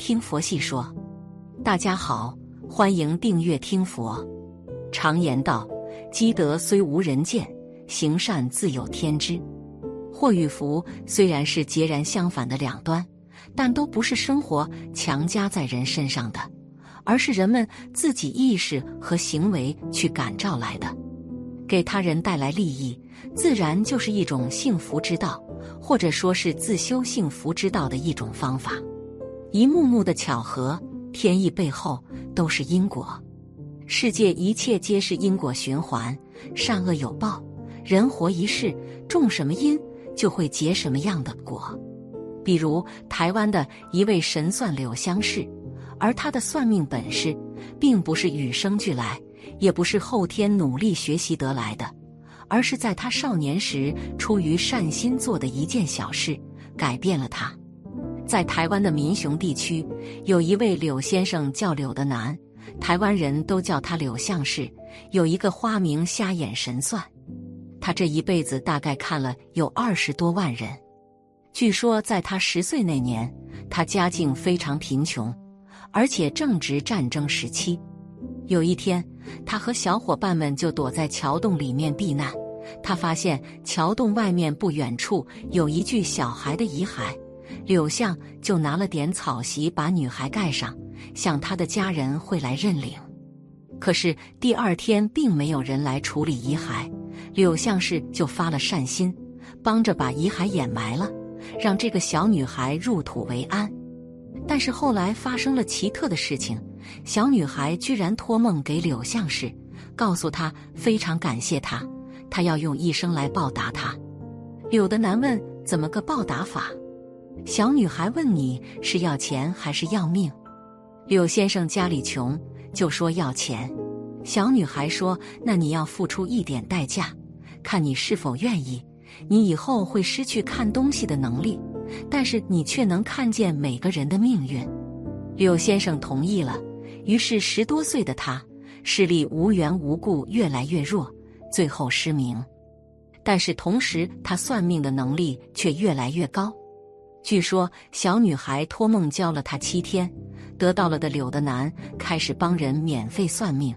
听佛系说。大家好，欢迎订阅听佛。常言道，积德虽无人见，行善自有天知。祸与福虽然是截然相反的两端，但都不是生活强加在人身上的，而是人们自己意识和行为去感召来的。给他人带来利益，自然就是一种幸福之道。或者说是自修幸福之道的一种方法，一幕幕的巧合，天意背后都是因果。世界一切皆是因果循环，善恶有报，人活一世，种什么因，就会结什么样的果。比如台湾的一位神算柳香氏，而他的算命本事，并不是与生俱来，也不是后天努力学习得来的。而是在他少年时出于善心做的一件小事，改变了他。在台湾的民雄地区，有一位柳先生叫柳的男，台湾人都叫他柳相士，有一个花名瞎眼神算。他这一辈子大概看了有二十多万人。据说在他十岁那年，他家境非常贫穷，而且正值战争时期。有一天，他和小伙伴们就躲在桥洞里面避难。他发现桥洞外面不远处有一具小孩的遗骸，柳相就拿了点草席把女孩盖上，想他的家人会来认领。可是第二天并没有人来处理遗骸，柳相氏就发了善心，帮着把遗骸掩埋了，让这个小女孩入土为安。但是后来发生了奇特的事情。小女孩居然托梦给柳相氏，告诉他非常感谢他，他要用一生来报答他。柳的男问：“怎么个报答法？”小女孩问：“你是要钱还是要命？”柳先生家里穷，就说要钱。小女孩说：“那你要付出一点代价，看你是否愿意。你以后会失去看东西的能力，但是你却能看见每个人的命运。”柳先生同意了。于是，十多岁的他视力无缘无故越来越弱，最后失明。但是同时，他算命的能力却越来越高。据说，小女孩托梦教了他七天，得到了的柳的男开始帮人免费算命。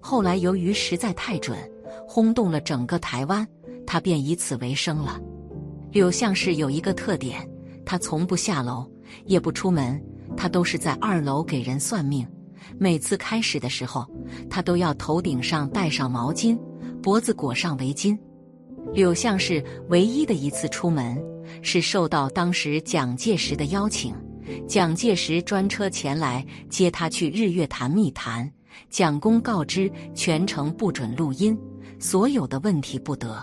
后来，由于实在太准，轰动了整个台湾，他便以此为生了。柳相氏有一个特点，他从不下楼，也不出门，他都是在二楼给人算命。每次开始的时候，他都要头顶上戴上毛巾，脖子裹上围巾。柳相是唯一的一次出门，是受到当时蒋介石的邀请，蒋介石专车前来接他去日月潭密谈。蒋公告知全程不准录音，所有的问题不得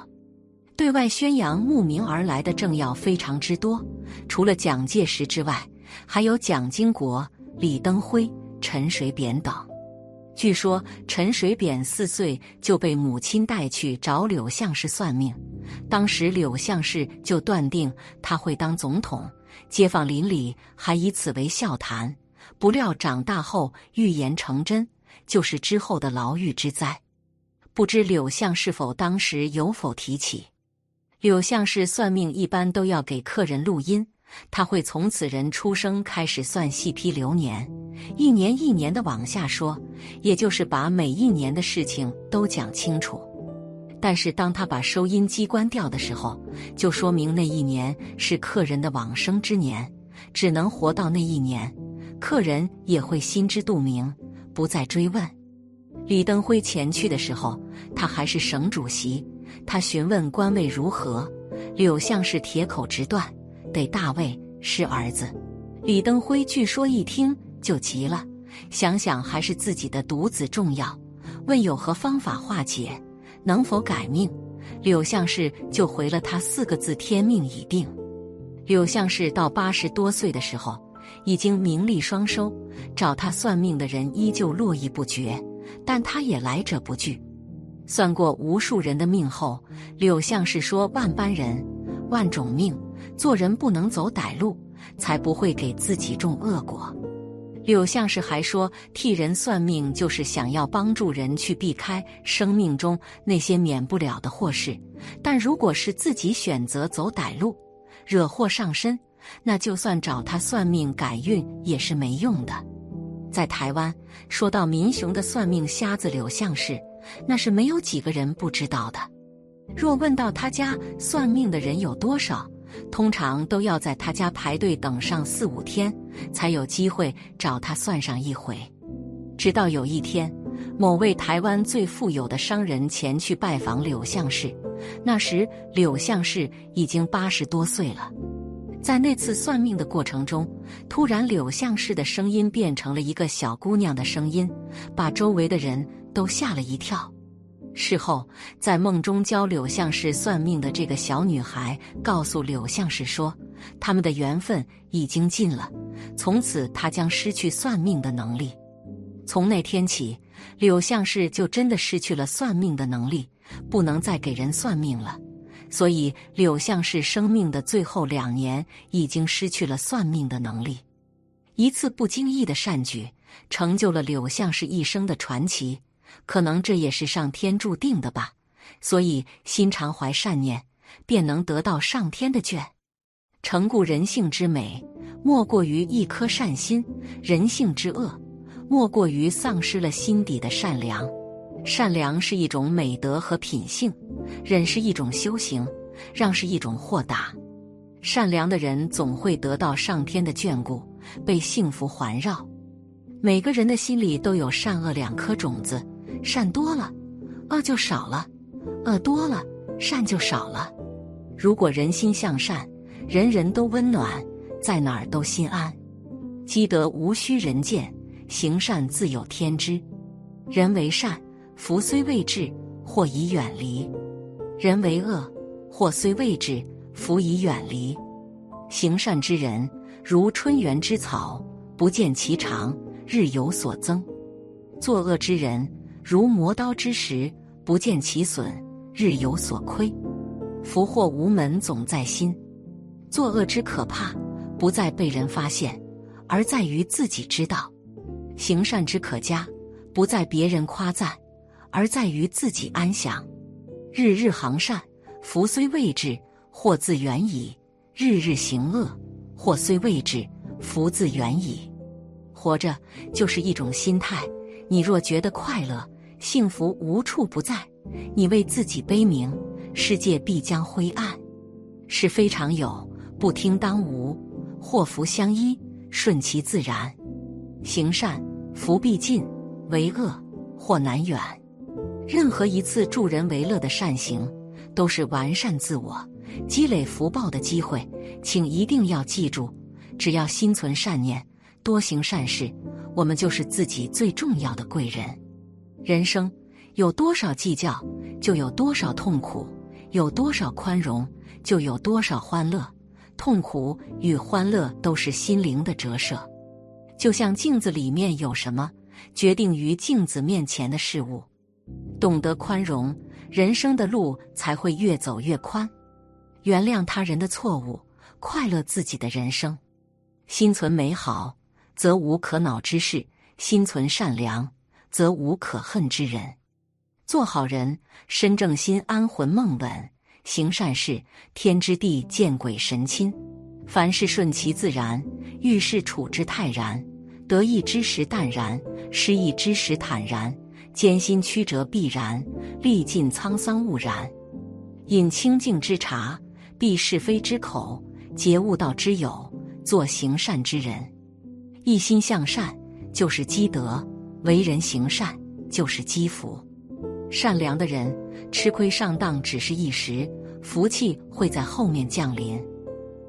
对外宣扬。慕名而来的政要非常之多，除了蒋介石之外，还有蒋经国、李登辉。陈水扁等，据说陈水扁四岁就被母亲带去找柳相士算命，当时柳相士就断定他会当总统，街坊邻里还以此为笑谈。不料长大后预言成真，就是之后的牢狱之灾。不知柳相是否当时有否提起？柳相士算命一般都要给客人录音。他会从此人出生开始算细批流年，一年一年的往下说，也就是把每一年的事情都讲清楚。但是当他把收音机关掉的时候，就说明那一年是客人的往生之年，只能活到那一年，客人也会心知肚明，不再追问。李登辉前去的时候，他还是省主席，他询问官位如何，柳相是铁口直断。得大卫是儿子，李登辉据说一听就急了，想想还是自己的独子重要，问有何方法化解，能否改命？柳相氏就回了他四个字：天命已定。柳相氏到八十多岁的时候，已经名利双收，找他算命的人依旧络绎不绝，但他也来者不拒。算过无数人的命后，柳相士说：“万般人，万种命，做人不能走歹路，才不会给自己种恶果。”柳相士还说：“替人算命，就是想要帮助人去避开生命中那些免不了的祸事。但如果是自己选择走歹路，惹祸上身，那就算找他算命改运也是没用的。”在台湾，说到民雄的算命瞎子柳相士。那是没有几个人不知道的。若问到他家算命的人有多少，通常都要在他家排队等上四五天，才有机会找他算上一回。直到有一天，某位台湾最富有的商人前去拜访柳相士，那时柳相士已经八十多岁了。在那次算命的过程中，突然柳相士的声音变成了一个小姑娘的声音，把周围的人。都吓了一跳。事后，在梦中教柳相士算命的这个小女孩告诉柳相士说：“他们的缘分已经尽了，从此她将失去算命的能力。”从那天起，柳相士就真的失去了算命的能力，不能再给人算命了。所以，柳相士生命的最后两年已经失去了算命的能力。一次不经意的善举，成就了柳相士一生的传奇。可能这也是上天注定的吧，所以心常怀善念，便能得到上天的眷。成故人性之美，莫过于一颗善心；人性之恶，莫过于丧失了心底的善良。善良是一种美德和品性，忍是一种修行，让是一种豁达。善良的人总会得到上天的眷顾，被幸福环绕。每个人的心里都有善恶两颗种子。善多了，恶就少了；恶多了，善就少了。如果人心向善，人人都温暖，在哪儿都心安。积德无需人见，行善自有天知。人为善，福虽未至，祸已远离；人为恶，祸虽未至，福已远离。行善之人，如春园之草，不见其长，日有所增；作恶之人，如磨刀之石，不见其损，日有所亏。福祸无门，总在心。作恶之可怕，不在被人发现，而在于自己知道；行善之可嘉，不在别人夸赞，而在于自己安详。日日行善，福虽未至，祸自远矣；日日行恶，祸虽未至，福自远矣。活着就是一种心态，你若觉得快乐。幸福无处不在，你为自己悲鸣，世界必将灰暗。是非常有，不听当无；祸福相依，顺其自然。行善，福必尽；为恶，祸难远。任何一次助人为乐的善行，都是完善自我、积累福报的机会。请一定要记住，只要心存善念，多行善事，我们就是自己最重要的贵人。人生有多少计较，就有多少痛苦；有多少宽容，就有多少欢乐。痛苦与欢乐都是心灵的折射，就像镜子里面有什么，决定于镜子面前的事物。懂得宽容，人生的路才会越走越宽。原谅他人的错误，快乐自己的人生。心存美好，则无可恼之事；心存善良。则无可恨之人。做好人，身正心安魂梦稳；行善事，天知地见鬼神亲。凡事顺其自然，遇事处之泰然。得意之时淡然，失意之时坦然。艰辛曲折必然，历尽沧桑勿然。饮清净之茶，避是非之口，结悟道之友，做行善之人。一心向善，就是积德。为人行善就是积福，善良的人吃亏上当只是一时，福气会在后面降临。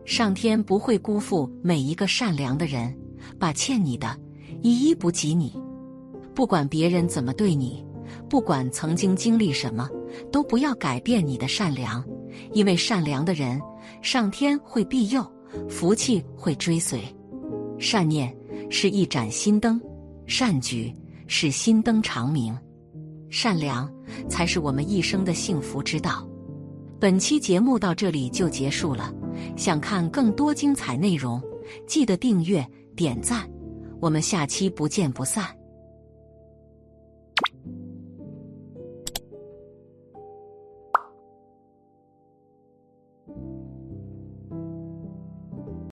上天不会辜负每一个善良的人，把欠你的一一补给你。不管别人怎么对你，不管曾经经历什么，都不要改变你的善良，因为善良的人，上天会庇佑，福气会追随。善念是一盏心灯，善举是心灯长明，善良才是我们一生的幸福之道。本期节目到这里就结束了，想看更多精彩内容，记得订阅点赞，我们下期不见不散。